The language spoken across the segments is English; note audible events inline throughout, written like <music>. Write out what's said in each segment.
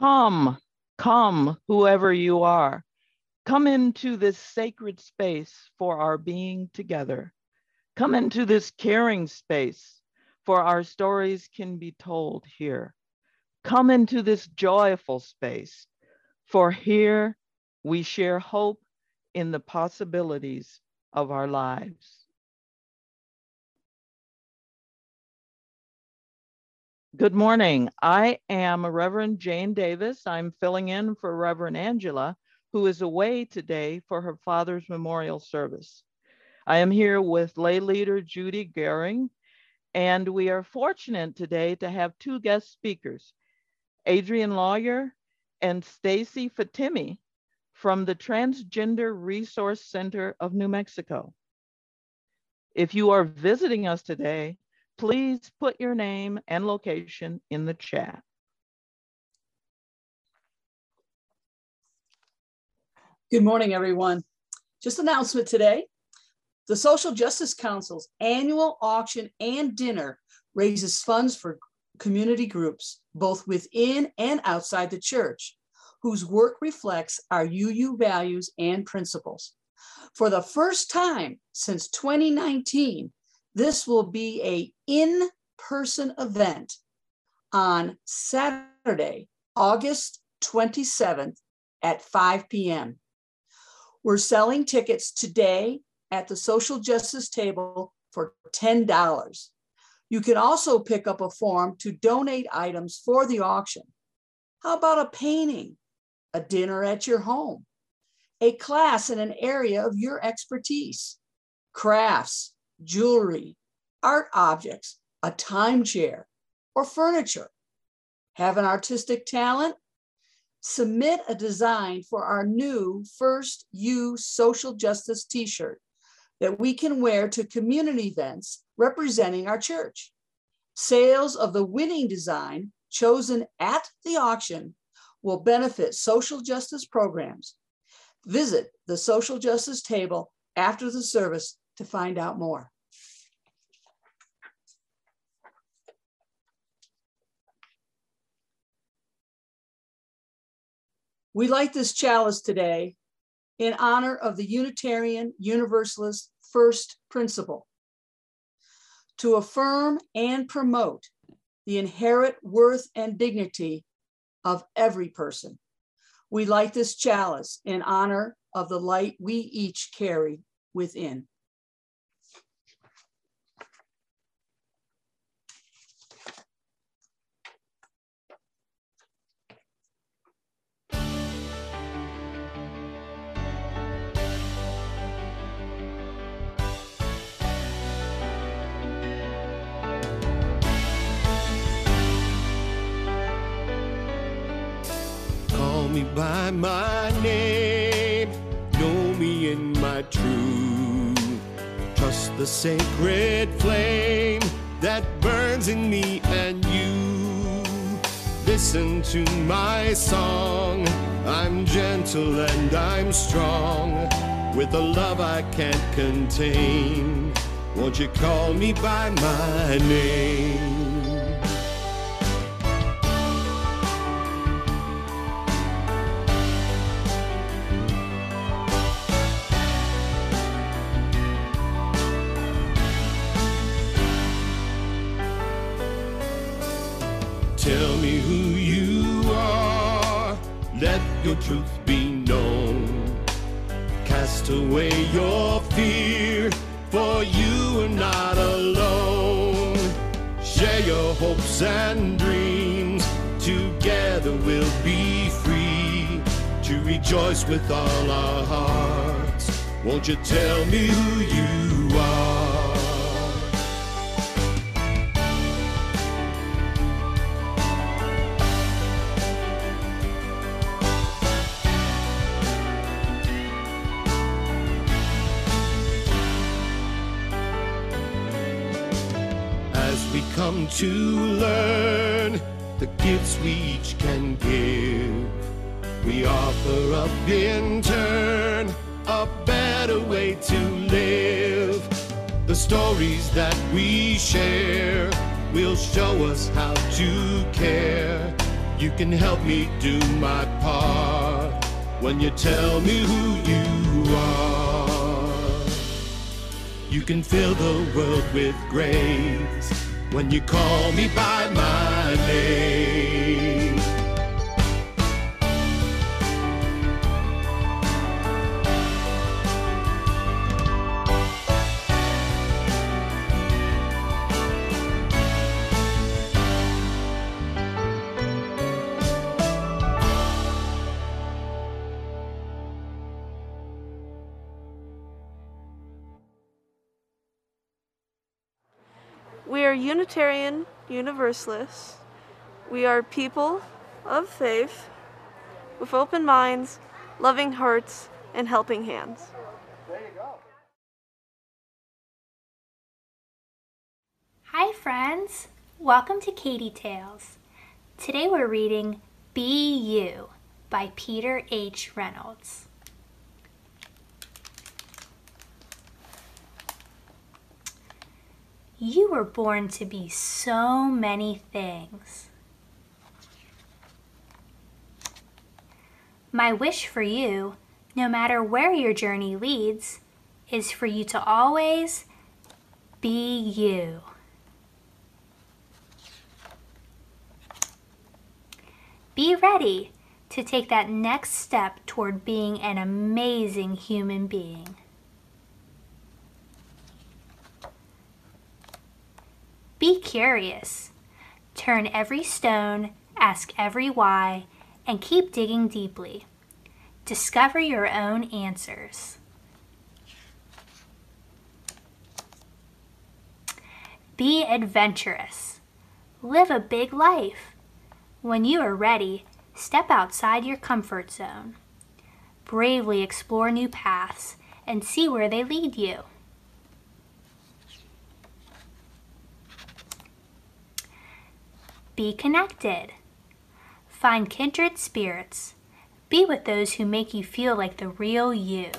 Come, come, whoever you are. Come into this sacred space for our being together. Come into this caring space for our stories can be told here. Come into this joyful space for here we share hope in the possibilities of our lives. Good morning. I am Reverend Jane Davis. I'm filling in for Reverend Angela, who is away today for her father's memorial service. I am here with lay leader Judy Gehring, and we are fortunate today to have two guest speakers, Adrian Lawyer and Stacy Fatimi from the Transgender Resource Center of New Mexico. If you are visiting us today, please put your name and location in the chat. Good morning, everyone. Just announcement today. The Social Justice Council's annual auction and dinner raises funds for community groups, both within and outside the church, whose work reflects our UU values and principles. For the first time since 2019, this will be a in-person event on Saturday, August 27th at 5 p.m. We're selling tickets today at the social justice table for $10. You can also pick up a form to donate items for the auction. How about a painting, a dinner at your home, a class in an area of your expertise, crafts, jewelry, art objects, a time chair, or furniture. Have an artistic talent? Submit a design for our new First UU Social Justice t shirt that we can wear to community events representing our church. Sales of the winning design chosen at the auction will benefit social justice programs. Visit the social justice table after the service to find out more. We light this chalice today in honor of the Unitarian Universalist first principle to affirm and promote the inherent worth and dignity of every person. We light this chalice in honor of the light we each carry within. By my name, know me in my truth. Trust the sacred flame that burns in me and you. Listen to my song. I'm gentle and I'm strong with a love I can't contain. Won't you call me by my name? Rejoice with all our hearts. Won't you tell me who you are? as we come to learn the gifts we in turn a better way to live. The stories that we share will show us how to care. You can help me do my part when you tell me who you are. You can fill the world with grace when you call me by my name. Unitarian Universalists. We are people of faith with open minds, loving hearts, and helping hands. Hi, friends. Welcome to Katie Tales. Today we're reading Be You by Peter H. Reynolds. You were born to be so many things. My wish for you, no matter where your journey leads, is for you to always be you. Be ready to take that next step toward being an amazing human being. Be curious. Turn every stone, ask every why, and keep digging deeply. Discover your own answers. Be adventurous. Live a big life. When you are ready, step outside your comfort zone. Bravely explore new paths and see where they lead you. Be connected. Find kindred spirits. Be with those who make you feel like the real you.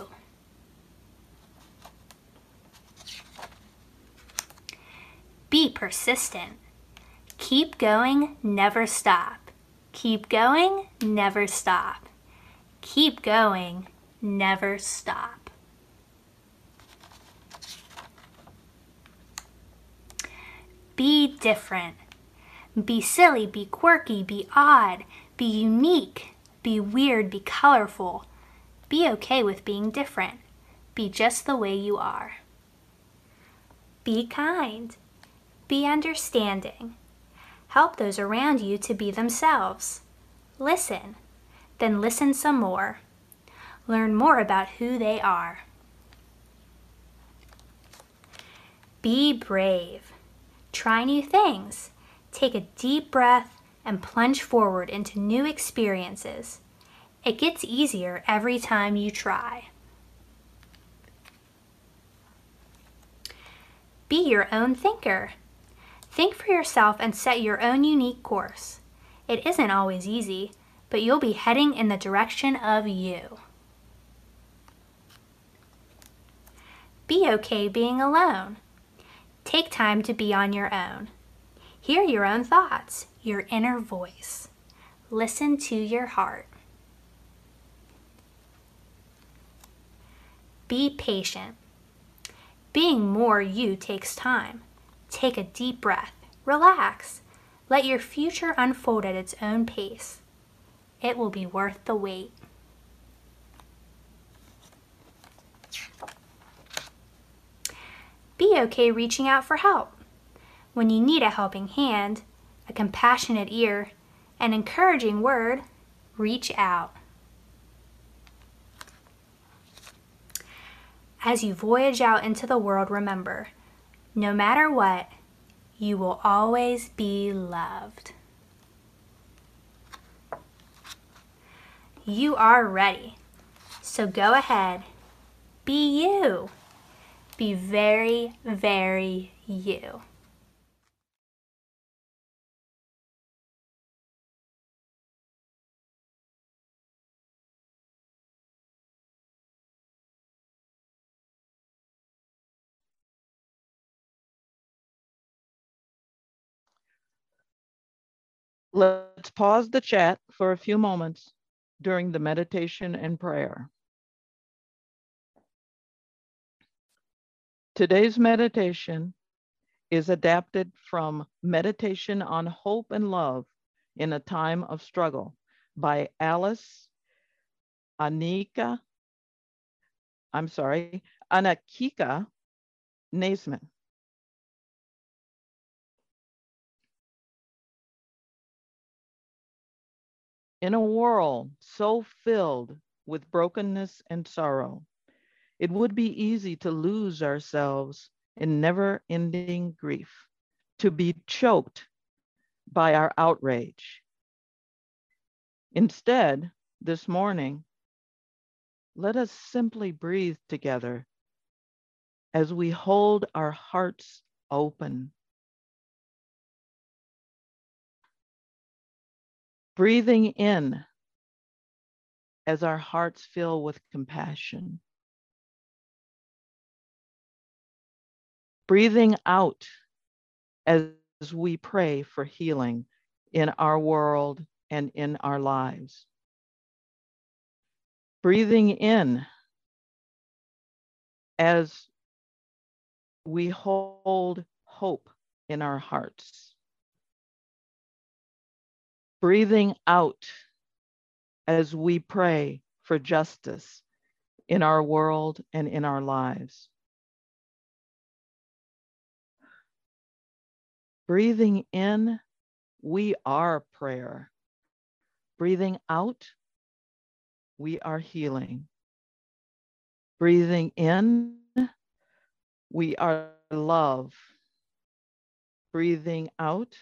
Be persistent. Keep going, never stop. Keep going, never stop. Keep going, never stop. Be different. Be silly, be quirky, be odd, be unique, be weird, be colorful. Be okay with being different. Be just the way you are. Be kind. Be understanding. Help those around you to be themselves. Listen. Then listen some more. Learn more about who they are. Be brave. Try new things. Take a deep breath and plunge forward into new experiences. It gets easier every time you try. Be your own thinker. Think for yourself and set your own unique course. It isn't always easy, but you'll be heading in the direction of you. Be okay being alone. Take time to be on your own. Hear your own thoughts, your inner voice. Listen to your heart. Be patient. Being more you takes time. Take a deep breath. Relax. Let your future unfold at its own pace. It will be worth the wait. Be okay reaching out for help. When you need a helping hand, a compassionate ear, an encouraging word, reach out. As you voyage out into the world, remember no matter what, you will always be loved. You are ready. So go ahead. Be you. Be very, very you. Let's pause the chat for a few moments during the meditation and prayer. Today's meditation is adapted from Meditation on Hope and Love in a Time of Struggle by Alice Anika, I'm sorry, Anakika Naisman. In a world so filled with brokenness and sorrow, it would be easy to lose ourselves in never ending grief, to be choked by our outrage. Instead, this morning, let us simply breathe together as we hold our hearts open. Breathing in as our hearts fill with compassion. Breathing out as we pray for healing in our world and in our lives. Breathing in as we hold hope in our hearts. Breathing out as we pray for justice in our world and in our lives. Breathing in, we are prayer. Breathing out, we are healing. Breathing in, we are love. Breathing out,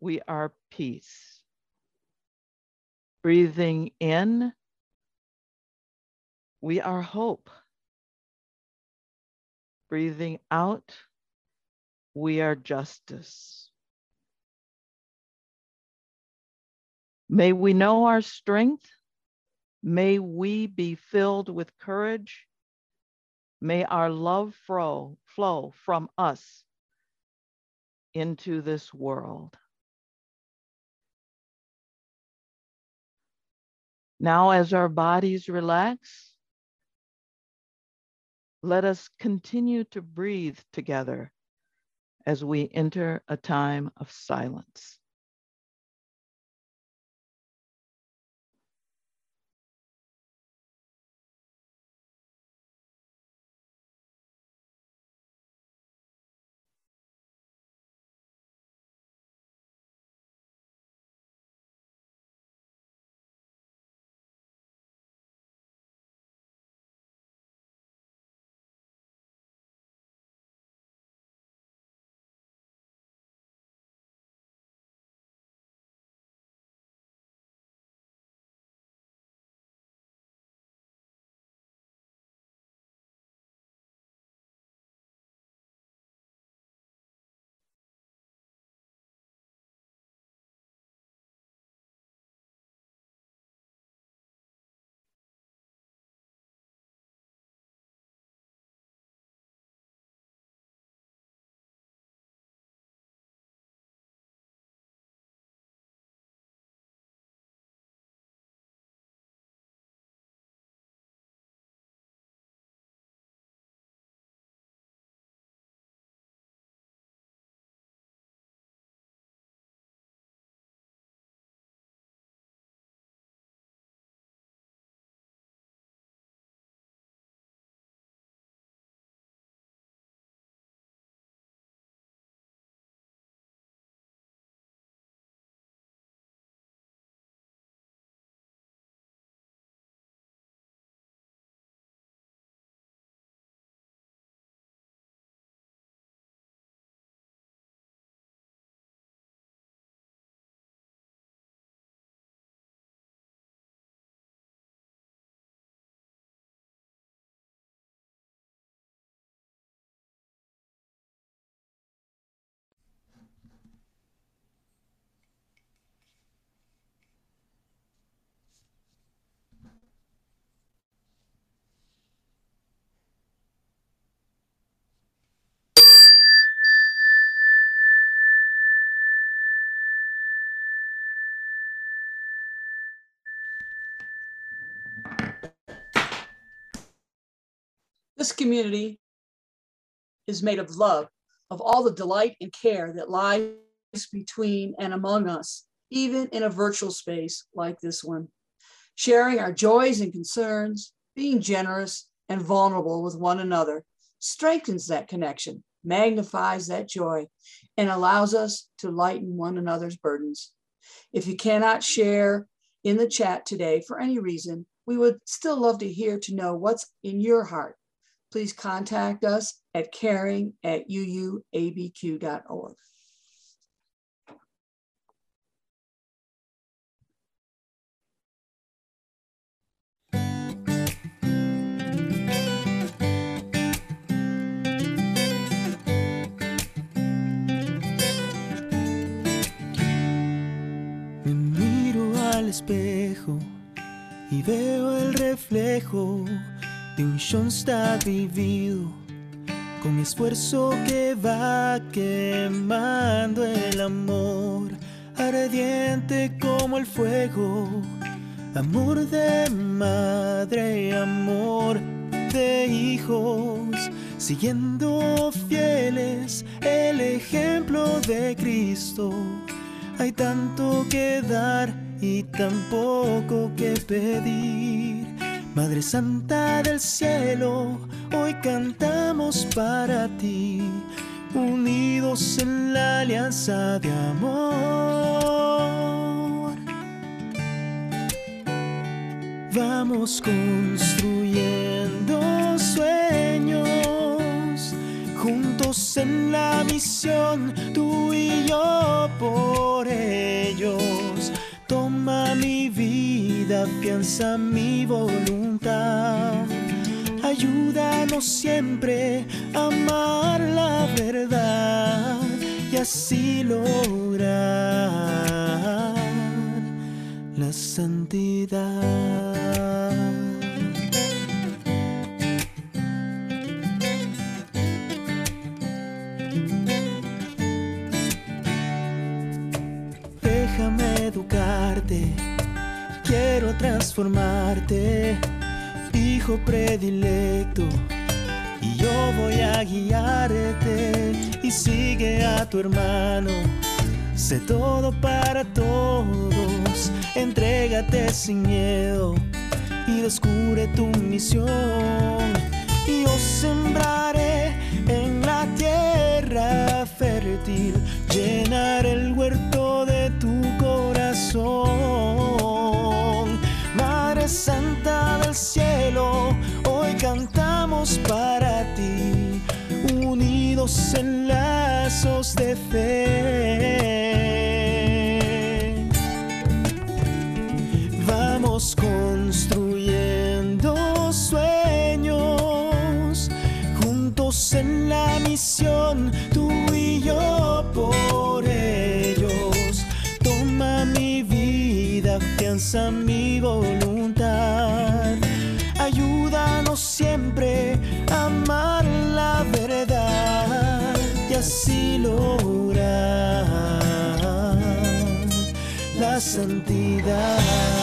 we are peace. Breathing in, we are hope. Breathing out, we are justice. May we know our strength. May we be filled with courage. May our love flow, flow from us into this world. Now, as our bodies relax, let us continue to breathe together as we enter a time of silence. This community is made of love, of all the delight and care that lies between and among us, even in a virtual space like this one. Sharing our joys and concerns, being generous and vulnerable with one another strengthens that connection, magnifies that joy, and allows us to lighten one another's burdens. If you cannot share in the chat today for any reason, we would still love to hear to know what's in your heart. Please contact us at caring at uuabq.org. Espejo y veo el reflejo un Schoenstatt vivido con esfuerzo que va quemando el amor, ardiente como el fuego, amor de madre, amor de hijos, siguiendo fieles el ejemplo de Cristo. Hay tanto que dar y tan poco que pedir. Madre Santa del Cielo, hoy cantamos para ti, unidos en la alianza de amor. Vamos construyendo sueños, juntos en la misión, tú y yo por ellos. Toma mi vida, afianza mi voluntad. Ayúdanos siempre a amar la verdad y así lograr la santidad. Transformarte, hijo predilecto. Y yo voy a guiarte y sigue a tu hermano. Sé todo para todos, entrégate sin miedo y descubre tu misión. Y yo sembraré en la tierra fértil, llenar el huerto de tu corazón. Unidos en lazos de fe. Vamos construyendo sueños, juntos en la misión, tú y yo por ellos. Toma mi vida, afianza mi voluntad. Ayúdanos siempre santidad.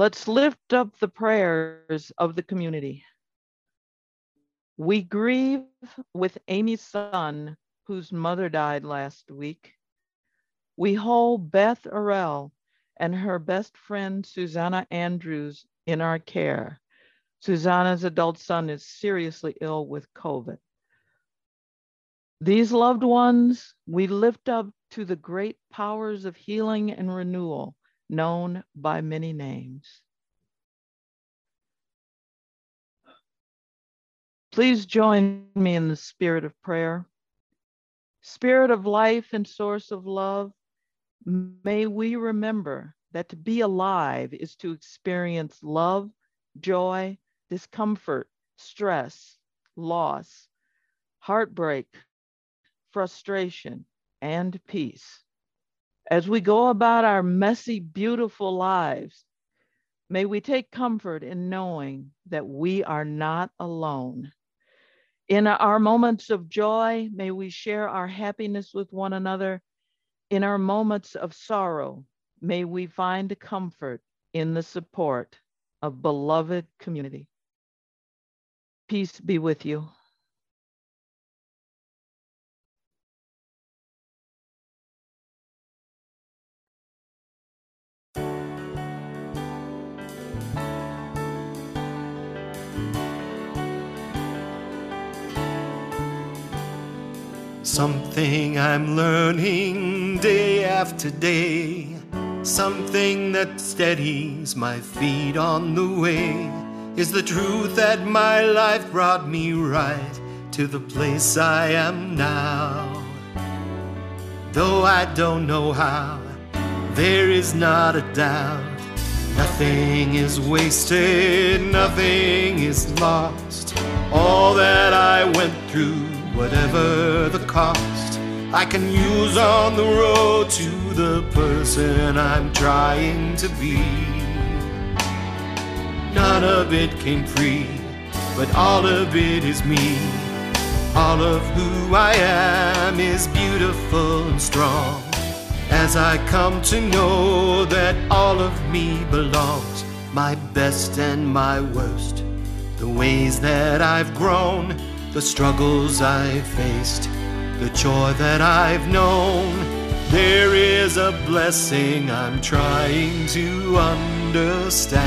Let's lift up the prayers of the community. We grieve with Amy's son, whose mother died last week. We hold Beth Arell and her best friend, Susanna Andrews, in our care. Susanna's adult son is seriously ill with COVID. These loved ones we lift up to the great powers of healing and renewal known by many names. Please join me in the spirit of prayer. Spirit of life and source of love, may we remember that to be alive is to experience love, joy, discomfort, stress, loss, heartbreak, frustration, and peace. As we go about our messy, beautiful lives, may we take comfort in knowing that we are not alone. In our moments of joy, may we share our happiness with one another. In our moments of sorrow, may we find comfort in the support of beloved community. Peace be with you. Something I'm learning day after day. Something that steadies my feet on the way is the truth that my life brought me right to the place I am now. Though I don't know how, there is not a doubt. Nothing is wasted, nothing is lost. All that I went through whatever the cost, I can use on the road to the person I'm trying to be. None of it came free, but all of it is me. All of who I am is beautiful and strong. As I come to know that all of me belongs, my best and my worst, the ways that I've grown the struggles I've faced, the joy that I've known. There is a blessing I'm trying to understand.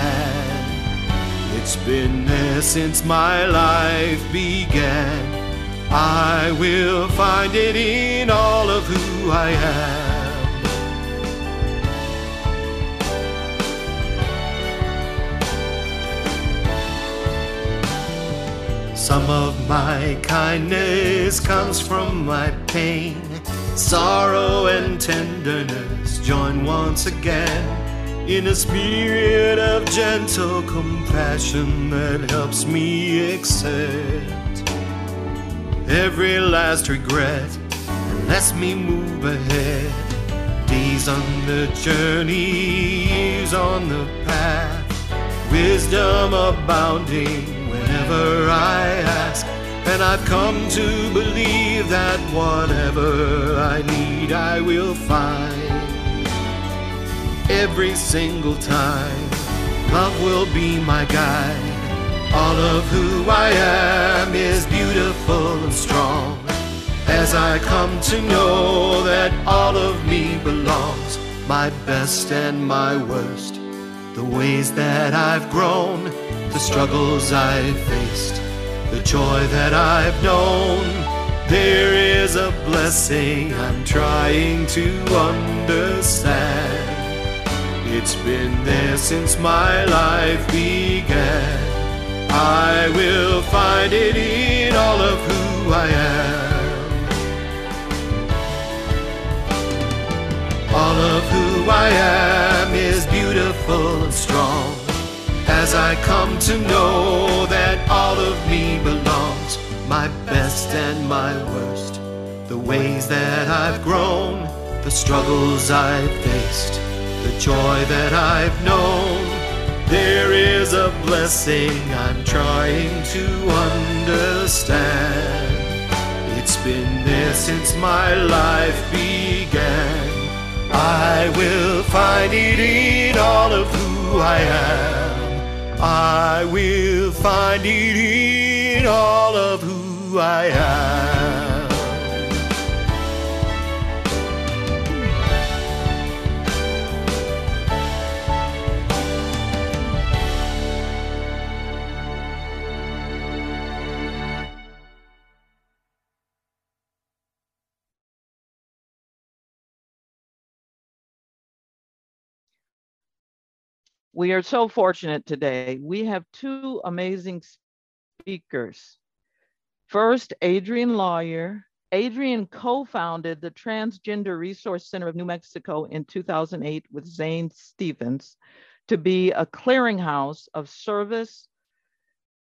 It's been there since my life began. I will find it in all of who I am. Some of my kindness comes from my pain. Sorrow and tenderness join once again in a spirit of gentle compassion that helps me accept every last regret and lets me move ahead. Days on the journey, years on the path, wisdom abounding whenever I ask. And I've come to believe that whatever I need, I will find. Every single time, love will be my guide. All of who I am is beautiful and strong. As I come to know that all of me belongs, my best and my worst, the ways that I've grown the struggles I've faced, the joy that I've known. There is a blessing I'm trying to understand. It's been there since my life began. I will find it in all of who I am. All of who I am is beautiful and strong as I come to know that all of me belongs, my best and my worst, the ways that I've grown, the struggles I've faced, the joy that I've known. There is a blessing I'm trying to understand. It's been there since my life began. I will find it in all of who I am. I will find it in all of who I am. We are so fortunate today. We have two amazing speakers. First, Adrian Lawyer. Adrian co-founded the Transgender Resource Center of New Mexico in 2008 with Zane Stevens to be a clearinghouse of service,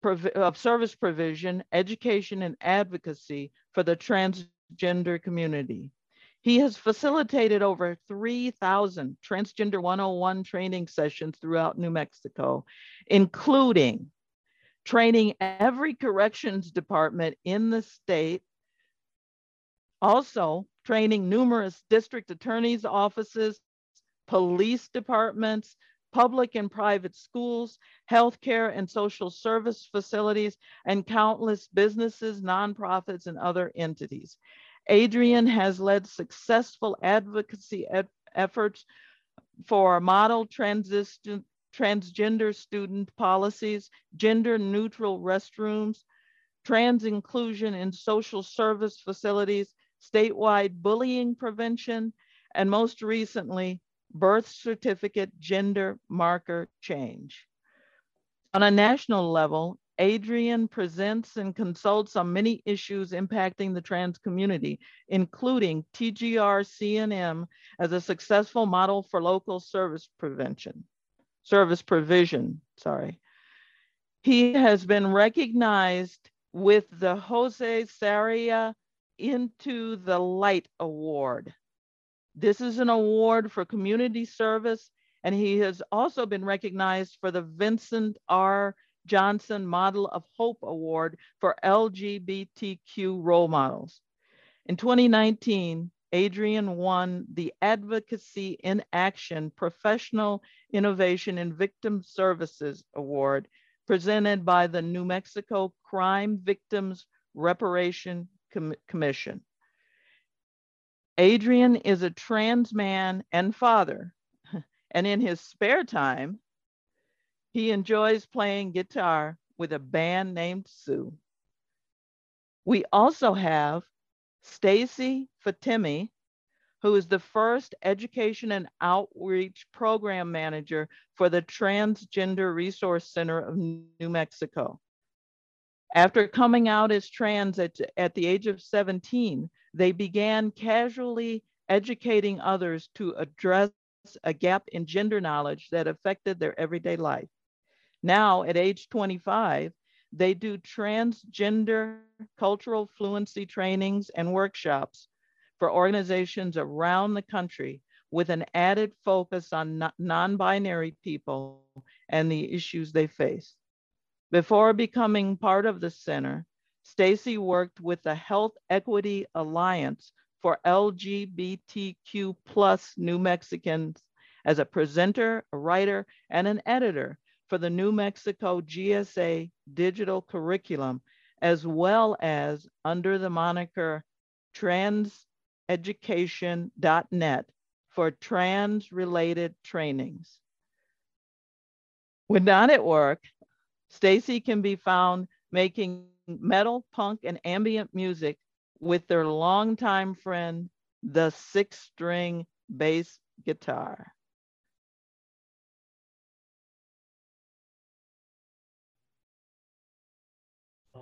of service provision, education, and advocacy for the transgender community. He has facilitated over 3,000 Transgender 101 training sessions throughout New Mexico, including training every corrections department in the state, also training numerous district attorneys' offices, police departments, public and private schools, healthcare and social service facilities, and countless businesses, nonprofits, and other entities. Adrian has led successful advocacy efforts for model transgender student policies, gender neutral restrooms, trans inclusion in social service facilities, statewide bullying prevention, and most recently, birth certificate gender marker change. On a national level, Adrian presents and consults on many issues impacting the trans community, including TGR CNM as a successful model for local service prevention, service provision, sorry. He has been recognized with the Jose Sarria Into the Light Award. This is an award for community service, and he has also been recognized for the Vincent R. Johnson Model of Hope Award for LGBTQ role models. In 2019, Adrian won the Advocacy in Action Professional Innovation in Victim Services Award presented by the New Mexico Crime Victims Reparation Com Commission. Adrian is a trans man and father, <laughs> and in his spare time, he enjoys playing guitar with a band named Sue. We also have Stacy Fatemi, who is the first education and outreach program manager for the Transgender Resource Center of New Mexico. After coming out as trans at, at the age of 17, they began casually educating others to address a gap in gender knowledge that affected their everyday life. Now, at age 25, they do transgender cultural fluency trainings and workshops for organizations around the country with an added focus on non binary people and the issues they face. Before becoming part of the center, Stacy worked with the Health Equity Alliance for LGBTQ plus New Mexicans as a presenter, a writer, and an editor for the New Mexico GSA digital curriculum, as well as under the moniker transeducation.net for trans related trainings. When not at work, Stacy can be found making metal, punk, and ambient music with their longtime friend, the six string bass guitar.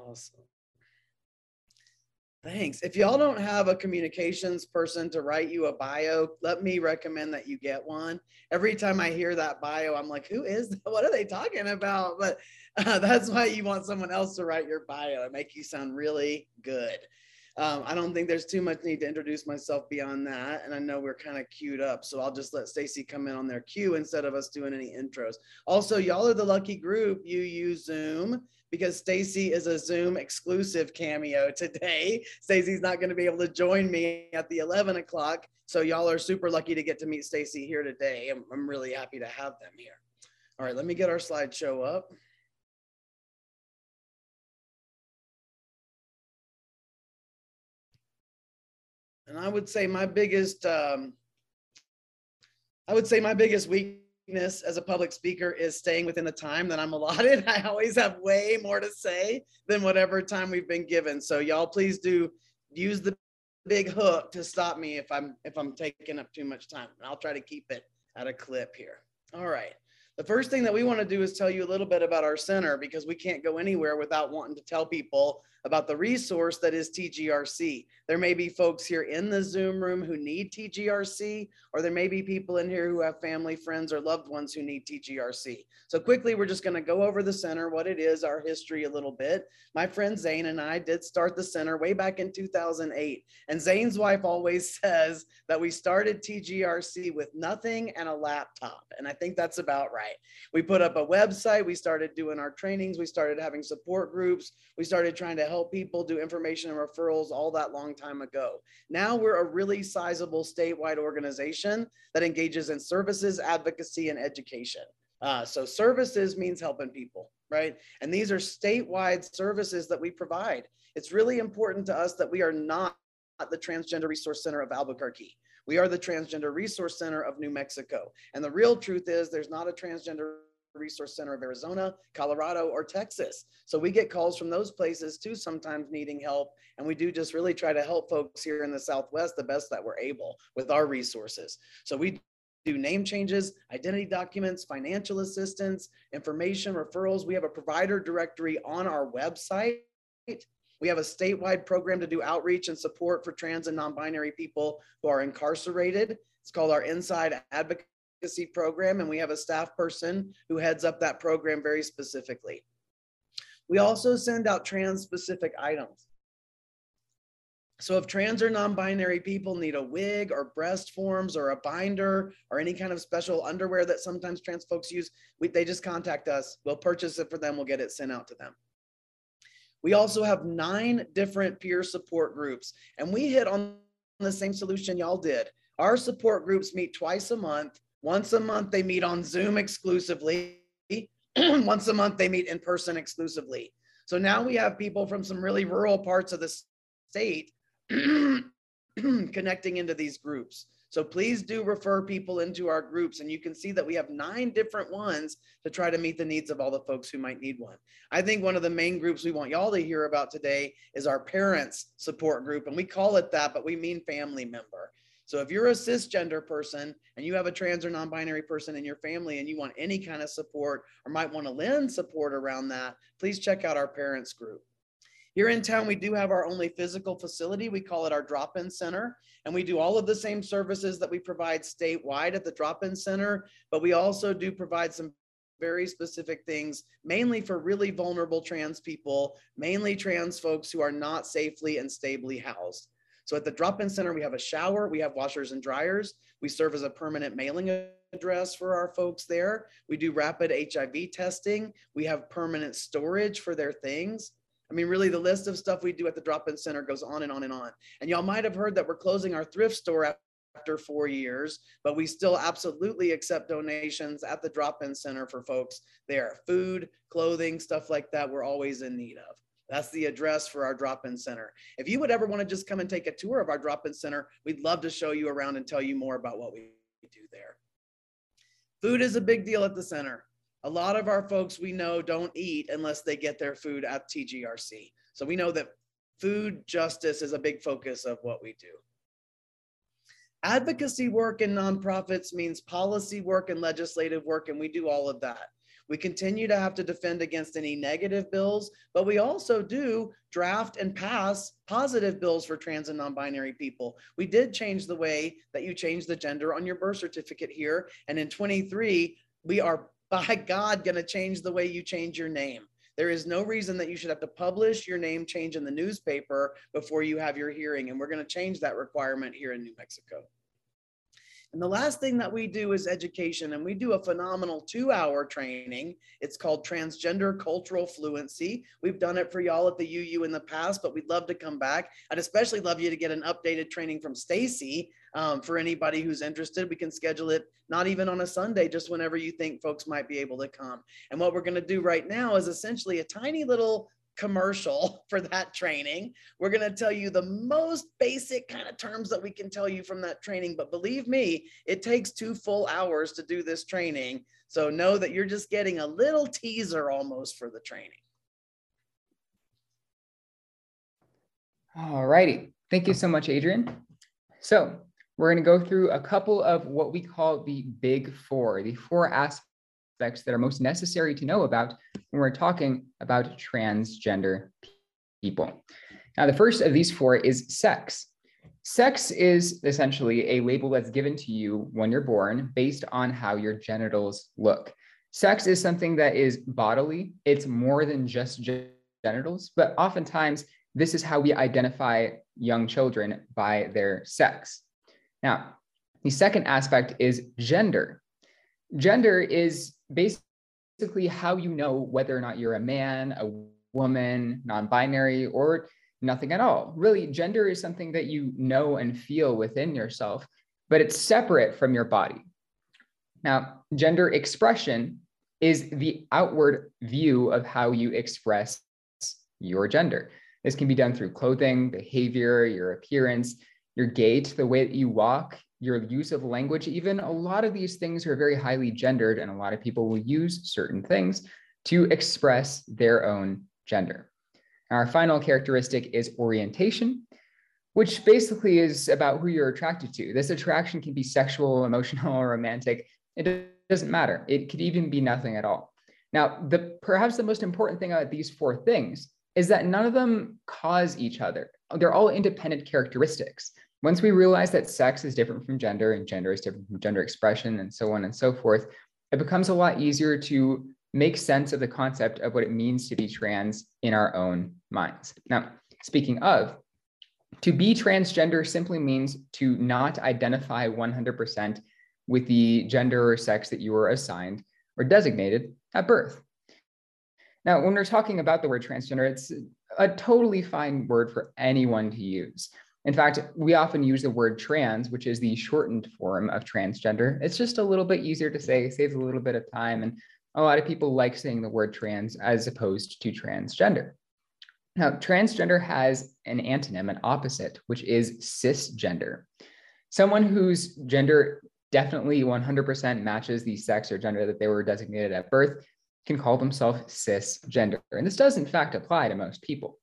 Awesome. Thanks. If y'all don't have a communications person to write you a bio, let me recommend that you get one. Every time I hear that bio, I'm like, who is that? <laughs> What are they talking about? But uh, that's why you want someone else to write your bio and make you sound really good. Um, I don't think there's too much need to introduce myself beyond that. And I know we're kind of queued up. So I'll just let Stacy come in on their cue instead of us doing any intros. Also, y'all are the lucky group. You use Zoom because Stacy is a Zoom exclusive cameo today. <laughs> Stacy's not going to be able to join me at the 11 o'clock. So y'all are super lucky to get to meet Stacy here today. I'm, I'm really happy to have them here. All right, let me get our slideshow up. And I would say my biggest, um, I would say my biggest weakness as a public speaker is staying within the time that I'm <laughs> allotted. I always have way more to say than whatever time we've been given. So y'all please do use the big hook to stop me if I'm if I'm taking up too much time. And I'll try to keep it at a clip here. All right. The first thing that we want to do is tell you a little bit about our center because we can't go anywhere without wanting to tell people about the resource that is TGRC. There may be folks here in the Zoom room who need TGRC, or there may be people in here who have family, friends, or loved ones who need TGRC. So quickly, we're just going to go over the center, what it is, our history a little bit. My friend Zane and I did start the center way back in 2008. And Zane's wife always <laughs> says that we started TGRC with nothing and a laptop. And I think that's about right. We put up a website, we started doing our trainings, we started having support groups, we started trying to help people do information and referrals all that long time ago. Now we're a really sizable statewide organization that engages in services, advocacy, and education. Uh, so services means helping people, right? And these are statewide services that we provide. It's really important to us that we are not the Transgender Resource Center of Albuquerque. We are the Transgender Resource Center of New Mexico. And the real truth is there's not a Transgender Resource Center of Arizona, Colorado, or Texas. So we get calls from those places too, sometimes needing help. And we do just really try to help folks here in the Southwest the best that we're able with our resources. So we do name changes, identity documents, financial assistance, information, referrals. We have a provider directory on our website. We have a statewide program to do outreach and support for trans and non binary people who are incarcerated. It's called our Inside Advocacy program, and we have a staff person who heads up that program very specifically. We also send out trans specific items. So if trans or non-binary people need a wig or breast forms or a binder or any kind of special underwear that sometimes trans folks use, we, they just contact us. We'll purchase it for them. We'll get it sent out to them. We also have nine different peer support groups and we hit on the same solution y'all did. Our support groups meet twice a month once a month, they meet on Zoom exclusively. <clears throat> Once a month, they meet in person exclusively. So now we have people from some really rural parts of the state <clears throat> connecting into these groups. So please do refer people into our groups. And you can see that we have nine different ones to try to meet the needs of all the folks who might need one. I think one of the main groups we want y'all to hear about today is our parents support group. And we call it that, but we mean family member. So if you're a cisgender person and you have a trans or non-binary person in your family and you want any kind of support or might want to lend support around that, please check out our parents group. Here in town, we do have our only physical facility. We call it our drop-in center, and we do all of the same services that we provide statewide at the drop-in center, but we also do provide some very specific things, mainly for really vulnerable trans people, mainly trans folks who are not safely and stably housed. So at the drop-in center, we have a shower, we have washers and dryers. We serve as a permanent mailing address for our folks there. We do rapid HIV testing. We have permanent storage for their things. I mean, really, the list of stuff we do at the drop-in center goes on and on and on. And y'all might have heard that we're closing our thrift store after four years, but we still absolutely accept donations at the drop-in center for folks there. Food, clothing, stuff like that, we're always in need of. That's the address for our drop-in center. If you would ever want to just come and take a tour of our drop-in center, we'd love to show you around and tell you more about what we do there. Food is a big deal at the center. A lot of our folks we know don't eat unless they get their food at TGRC. So we know that food justice is a big focus of what we do. Advocacy work in nonprofits means policy work and legislative work, and we do all of that. We continue to have to defend against any negative bills, but we also do draft and pass positive bills for trans and non binary people. We did change the way that you change the gender on your birth certificate here. And in 23, we are by God going to change the way you change your name. There is no reason that you should have to publish your name change in the newspaper before you have your hearing. And we're going to change that requirement here in New Mexico. And the last thing that we do is education, and we do a phenomenal two hour training. It's called Transgender Cultural Fluency. We've done it for y'all at the UU in the past, but we'd love to come back. I'd especially love you to get an updated training from Stacy um, for anybody who's interested. We can schedule it not even on a Sunday, just whenever you think folks might be able to come. And what we're going to do right now is essentially a tiny little commercial <laughs> for that training. We're going to tell you the most basic kind of terms that we can tell you from that training. But believe me, it takes two full hours to do this training. So know that you're just getting a little teaser almost for the training. All righty. Thank you so much, Adrian. So we're going to go through a couple of what we call the big four, the four aspects aspects that are most necessary to know about when we're talking about transgender people. Now, the first of these four is sex. Sex is essentially a label that's given to you when you're born based on how your genitals look. Sex is something that is bodily, it's more than just genitals, but oftentimes this is how we identify young children by their sex. Now, the second aspect is gender. Gender is basically how you know whether or not you're a man, a woman, non binary, or nothing at all. Really, gender is something that you know and feel within yourself, but it's separate from your body. Now, gender expression is the outward view of how you express your gender. This can be done through clothing, behavior, your appearance, your gait, the way that you walk, your use of language, even a lot of these things are very highly gendered, and a lot of people will use certain things to express their own gender. Our final characteristic is orientation, which basically is about who you're attracted to. This attraction can be sexual, <laughs> emotional, or romantic. It doesn't matter. It could even be nothing at all. Now, the perhaps the most important thing about these four things is that none of them cause each other. They're all independent characteristics once we realize that sex is different from gender and gender is different from gender expression and so on and so forth, it becomes a lot easier to make sense of the concept of what it means to be trans in our own minds. Now, speaking of, to be transgender simply means to not identify 100% with the gender or sex that you were assigned or designated at birth. Now, when we're talking about the word transgender, it's a totally fine word for anyone to use. In fact, we often use the word trans, which is the shortened form of transgender. It's just a little bit easier to say, saves a little bit of time. And a lot of people like saying the word trans as opposed to transgender. Now, transgender has an antonym, an opposite, which is cisgender. Someone whose gender definitely 100% matches the sex or gender that they were designated at birth can call themselves cisgender. And this does, in fact, apply to most people.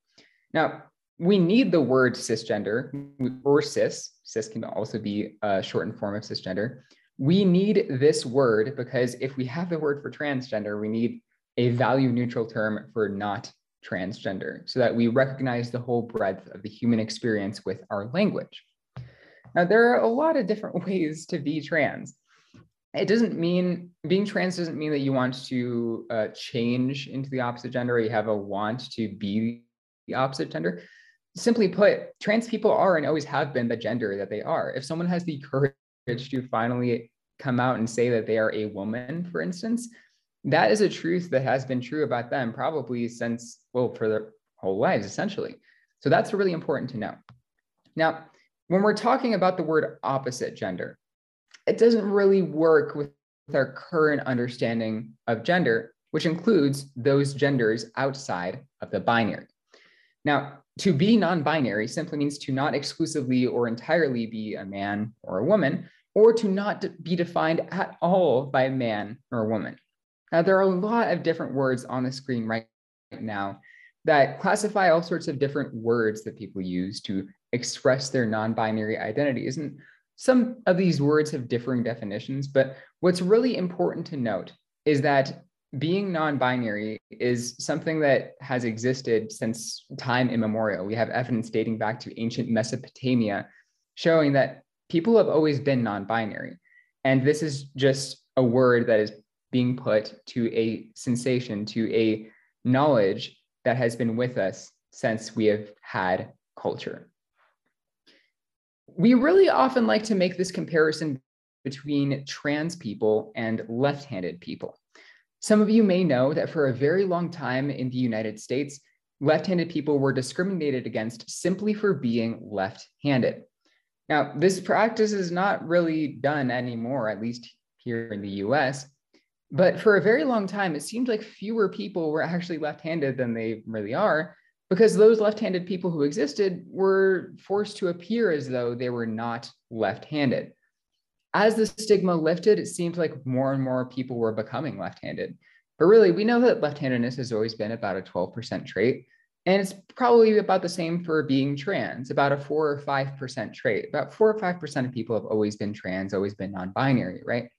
Now, we need the word cisgender or cis. Cis can also be a shortened form of cisgender. We need this word because if we have the word for transgender, we need a value neutral term for not transgender so that we recognize the whole breadth of the human experience with our language. Now, there are a lot of different <laughs> ways to be trans. It doesn't mean being trans doesn't mean that you want to uh, change into the opposite gender or you have a want to be the opposite gender simply put, trans people are and always have been the gender that they are. If someone has the courage to finally come out and say that they are a woman, for instance, that is a truth that has been true about them probably since, well, for their whole lives, essentially. So that's really important to know. Now, when we're talking about the word opposite gender, it doesn't really work with our current understanding of gender, which includes those genders outside of the binary. Now, to be non binary simply means to not exclusively or entirely be a man or a woman, or to not be defined at all by a man or a woman. Now, there are a lot of different words on the screen right now that classify all sorts of different words that people use to express their non binary identities. And some of these words have differing definitions, but what's really important to note is that being non-binary is something that has existed since time immemorial. We have evidence dating back to ancient Mesopotamia showing that people have always been non-binary. And this is just a word that is being put to a sensation, to a knowledge that has been with us since we have had culture. We really often like to make this comparison between trans people and left-handed people. Some of you may know that for a very long time in the United States, left-handed people were discriminated against simply for being left-handed. Now, this practice is not really done anymore, at least here in the US. But for a very long time, it seemed like fewer people were actually left handed than they really are, because those left handed people who existed were forced to appear as though they were not left handed. As the stigma lifted, it seemed like more and more people were becoming left handed. But really, we know that left handedness has always been about a 12% trait. And it's probably about the same for being trans, about a four or 5% trait. About four or 5% of people have always been trans, always been non binary, right?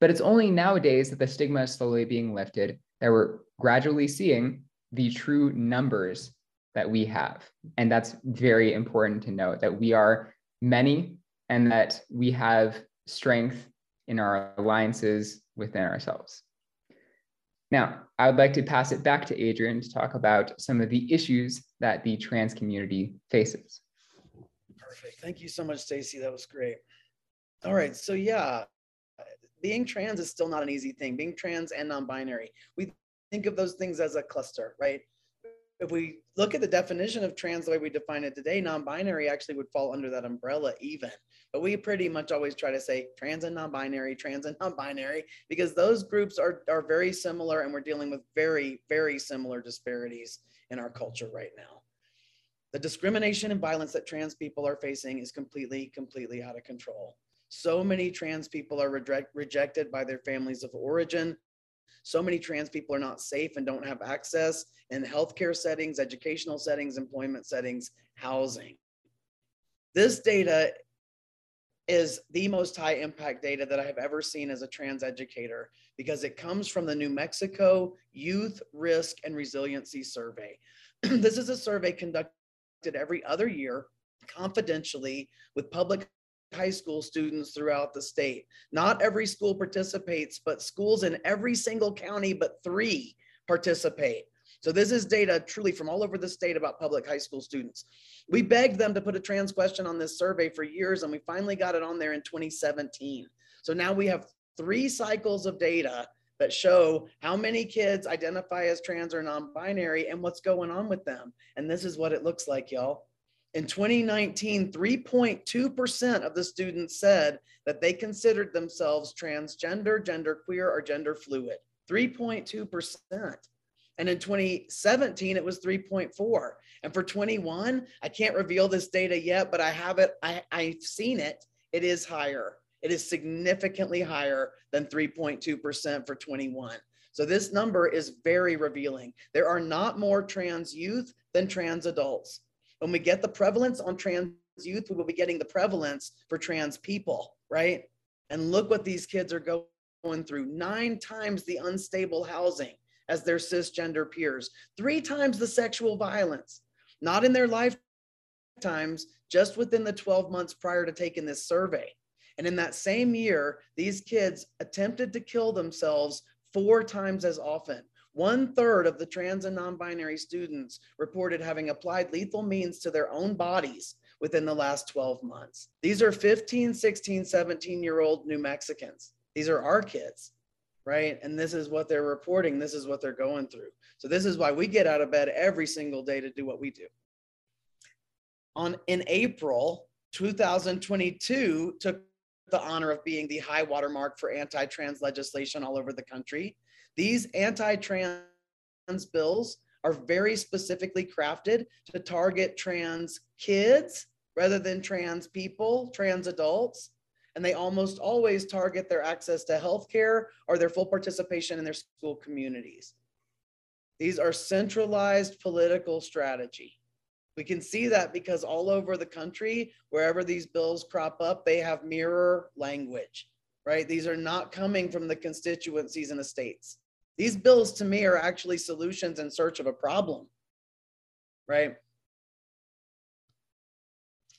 But it's only nowadays that the stigma is slowly being lifted, that we're gradually seeing the true numbers that we have. And that's very important to note that we are many and that we have strength in our alliances within ourselves. Now, I would like to pass it back to Adrian to talk about some of the issues that the trans community faces. Perfect. Thank you so much, Stacy. That was great. All right. So yeah, being trans is still not an easy thing. Being trans and non-binary, we think of those things as a cluster, right? If we look at the definition of trans the way we define it today, non-binary actually would fall under that umbrella even. But we pretty much always try to say trans and non-binary, trans and non-binary, because those groups are, are very similar and we're dealing with very, very similar disparities in our culture right now. The discrimination and violence that trans people are facing is completely, completely out of control. So many trans people are reject, rejected by their families of origin. So many trans people are not safe and don't have access in healthcare settings, educational settings, employment settings, housing. This data is the most high impact data that I have ever seen as a trans educator because it comes from the New Mexico Youth Risk and Resiliency Survey. <clears throat> this is a survey conducted every other year confidentially with public high school students throughout the state. Not every school participates, but schools in every single county but three participate. So this is data truly from all over the state about public high school students. We begged them to put a trans question on this survey for years, and we finally got it on there in 2017. So now we have three cycles of data that show how many kids identify as trans or non-binary and what's going on with them. And this is what it looks like, y'all. In 2019, 3.2% of the students said that they considered themselves transgender, genderqueer, or gender fluid. 3.2%. And in 2017, it was 3.4. And for 21, I can't reveal this data yet, but I have it, I, I've seen it. It is higher. It is significantly higher than 3.2% for 21. So this number is very revealing. There are not more trans youth than trans adults. When we get the prevalence on trans youth, we will be getting the prevalence for trans people, right? And look what these kids are going through nine times the unstable housing as their cisgender peers, three times the sexual violence, not in their lifetimes, just within the 12 months prior to taking this survey. And in that same year, these kids attempted to kill themselves four times as often. One third of the trans and non binary students reported having applied lethal means to their own bodies within the last 12 months. These are 15, 16, 17 year old New Mexicans. These are our kids right? And this is what they're reporting. This is what they're going through. So this is why we get out of bed every single day to do what we do. On in April 2022 took the honor of being the high watermark for anti-trans legislation all over the country. These anti-trans bills are very specifically crafted to target trans kids rather than trans people, trans adults and they almost always target their access to healthcare or their full participation in their school communities. These are centralized political strategy. We can see that because all over the country, wherever these bills crop up, they have mirror language, right? These are not coming from the constituencies and the states. These bills to me are actually solutions in search of a problem, right?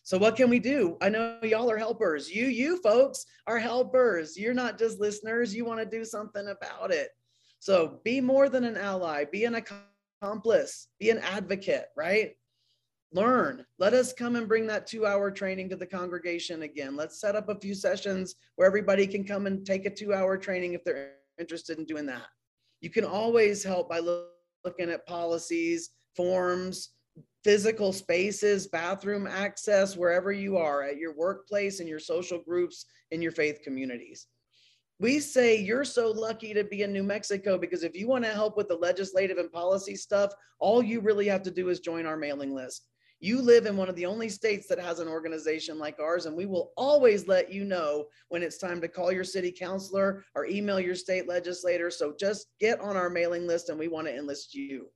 So what can we do? I know y'all are helpers. You, you folks are helpers. You're not just listeners. You want to do something about it. So be more than an ally, be an accomplice, be an advocate, right? learn. Let us come and bring that two hour training to the congregation again. Let's set up a few sessions where everybody can come and take a two hour training if they're interested in doing that. You can always help by looking at policies, forms, physical spaces, bathroom access, wherever you are at your workplace and your social groups in your faith communities. We say you're so lucky to be in New Mexico because if you want to help with the legislative and policy stuff, all you really have to do is join our mailing list. You live in one of the only states that has an organization like ours, and we will always let you know when it's time to call your city councilor or email your state legislator. So just get on our mailing list and we want to enlist you.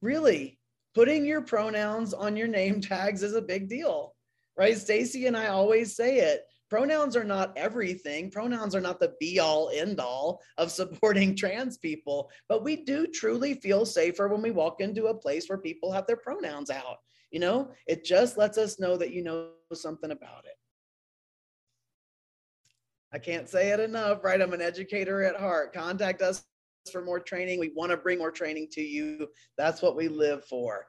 Really, putting your pronouns on your name <laughs> tags is a big deal, right? Stacy and I always say it pronouns are not everything. Pronouns are not the be all end all of <laughs> supporting trans people but we do truly feel safer when we walk into a place where people have their pronouns out you know? It just lets us know that you know something about it. I can't say it enough right? I'm an educator at heart. Contact us for more training. We want to bring more training to you. That's what we live for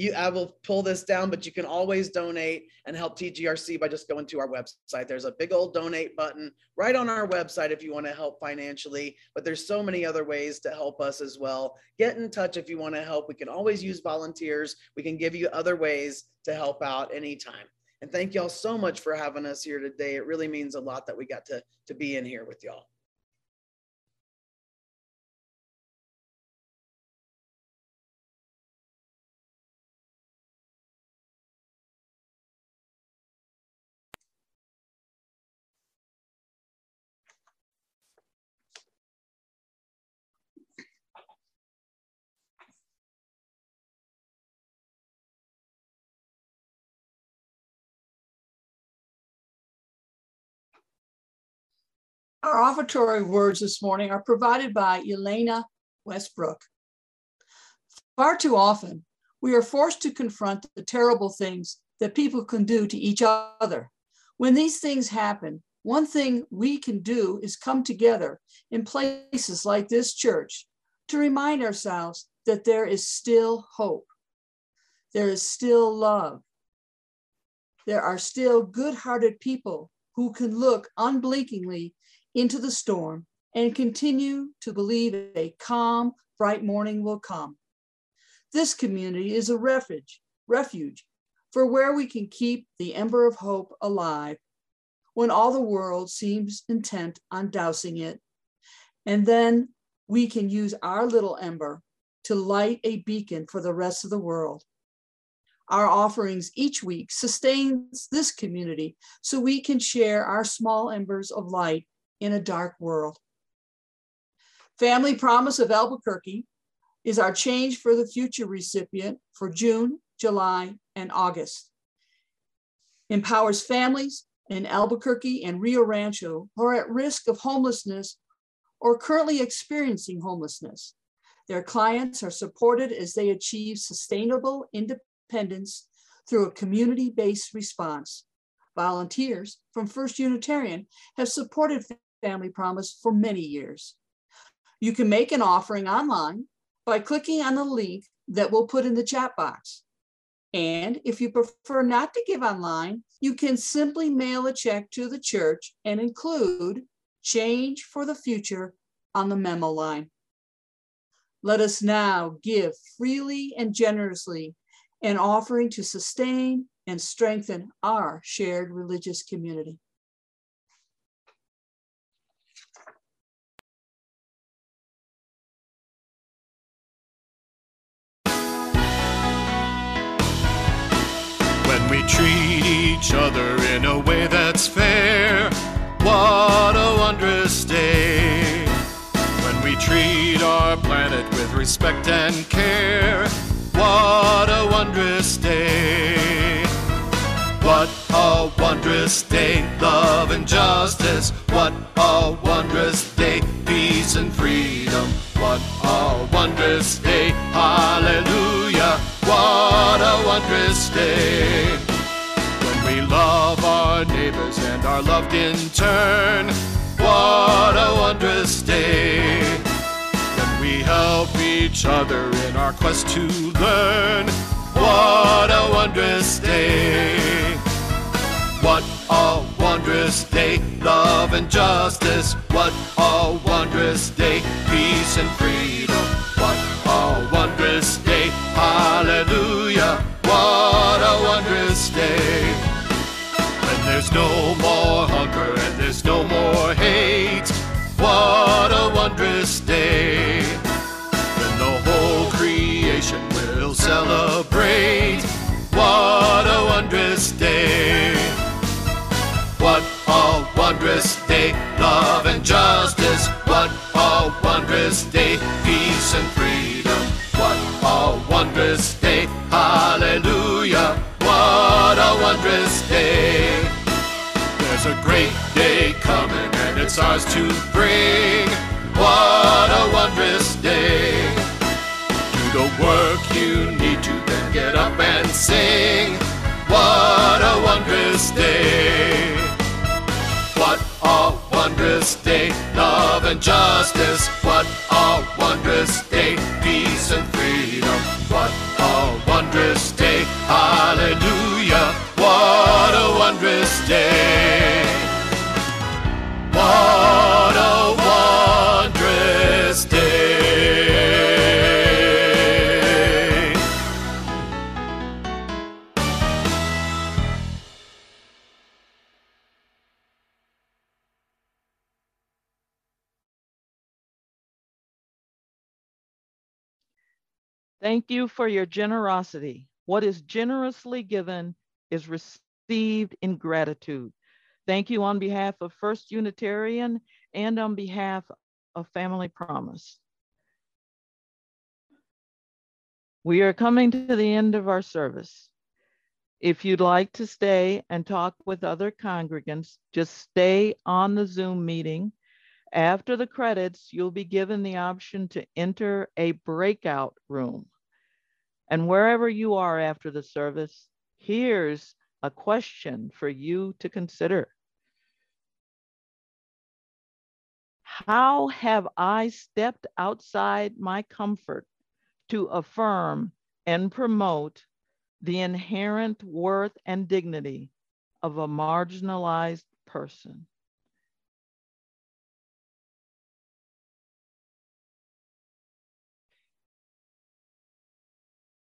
you I will pull this down, but you can always donate and help TGRC by just going to our website. There's a big old donate button right on our website if you want to help financially, but there's so many other ways to help us as well. Get in touch if you want to help. We can always use volunteers. We can give you other ways to help out anytime. And thank y'all so much for having us here today. It really means a lot that we got to, to be in here with y'all. Our offertory words this morning are provided by Elena Westbrook. Far too often, we are forced to confront the terrible things that people can do to each other. When these things happen, one thing we can do is come together in places like this church to remind ourselves that there is still hope. There is still love. There are still good hearted people who can look unblinkingly into the storm and continue to believe a calm, bright morning will come. This community is a refuge, refuge for where we can keep the ember of hope alive when all the world seems intent on dousing it. And then we can use our little ember to light a beacon for the rest of the world. Our offerings each week sustains this community so we can share our small embers of light in a dark world. Family Promise of Albuquerque is our Change for the Future recipient for June, July, and August. Empowers families in Albuquerque and Rio Rancho who are at risk of homelessness or currently experiencing homelessness. Their clients are supported as they achieve sustainable independence through a community-based response. Volunteers from First Unitarian have supported Family Promise for many years. You can make an offering online by clicking on the link that we'll put in the chat box. And if you prefer not to give online, you can simply mail a check to the church and include Change for the Future on the memo line. Let us now give freely and generously an offering to sustain and strengthen our shared religious community. Treat each other in a way that's fair. What a wondrous day when we treat our planet with respect and care. What a wondrous day. What a wondrous day, love and justice. What a wondrous day, peace and freedom. What a wondrous day, hallelujah. What a wondrous day. We love our neighbors and are loved in turn. What a wondrous day. When we help each other in our quest to learn. What a wondrous day. What a wondrous day. Love and justice. What a wondrous day. Peace and freedom. What a wondrous day. Hallelujah. What there's no more hunger and there's no more hate. What a wondrous day. When the whole creation will celebrate. What a wondrous day. What a wondrous day. Love and justice. What a wondrous day. Peace and freedom. What a wondrous day. Hallelujah. What a wondrous day. There's a great day coming and it's ours to bring. What a wondrous day. Do the work you need to, then get up and sing. What a wondrous day. What a wondrous day. Love and justice. What a wondrous day. Peace and freedom. What a wondrous day. Hallelujah. Wondrous day. What a wondrous day. Thank you for your generosity. What is generously given is received in gratitude. Thank you on behalf of First Unitarian and on behalf of Family Promise. We are coming to the end of our service. If you'd like to stay and talk with other congregants, just stay on the Zoom meeting. After the credits, you'll be given the option to enter a breakout room. And wherever you are after the service, here's a question for you to consider. How have I stepped outside my comfort to affirm and promote the inherent worth and dignity of a marginalized person?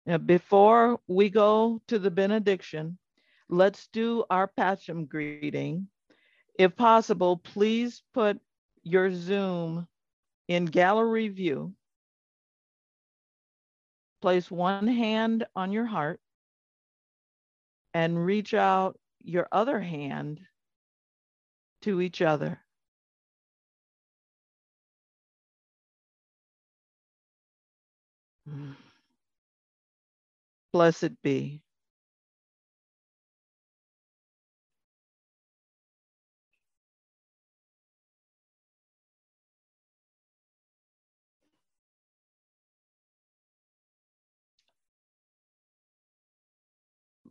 Now, before we go to the benediction, let's do our Pacham greeting. If possible, please put your Zoom in gallery view. Place one hand on your heart and reach out your other hand to each other. Mm. Blessed be.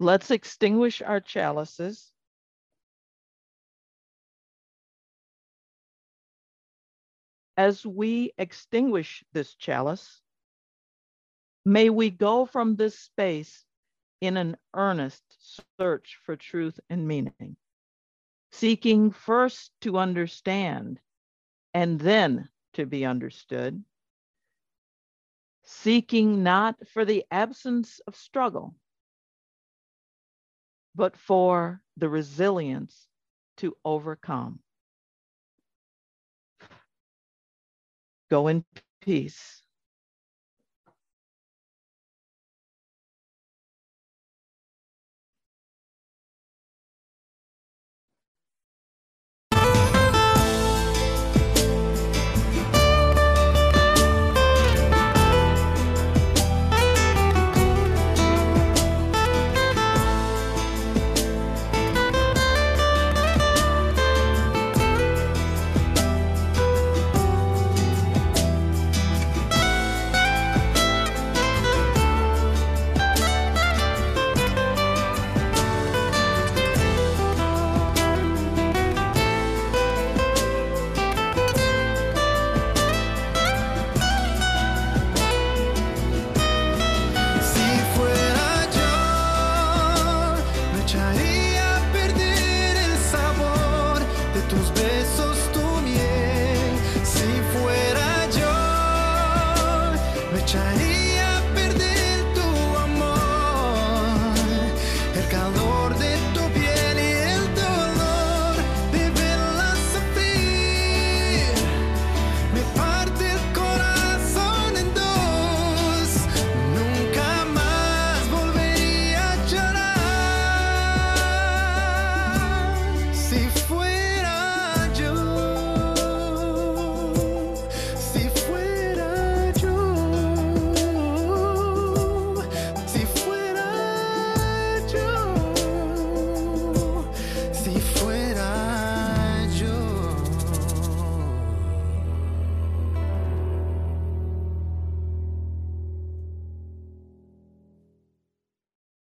Let's extinguish our chalices. As we extinguish this chalice, may we go from this space in an earnest search for truth and meaning, seeking first to understand and then to be understood, seeking not for the absence of struggle, but for the resilience to overcome. Go in peace.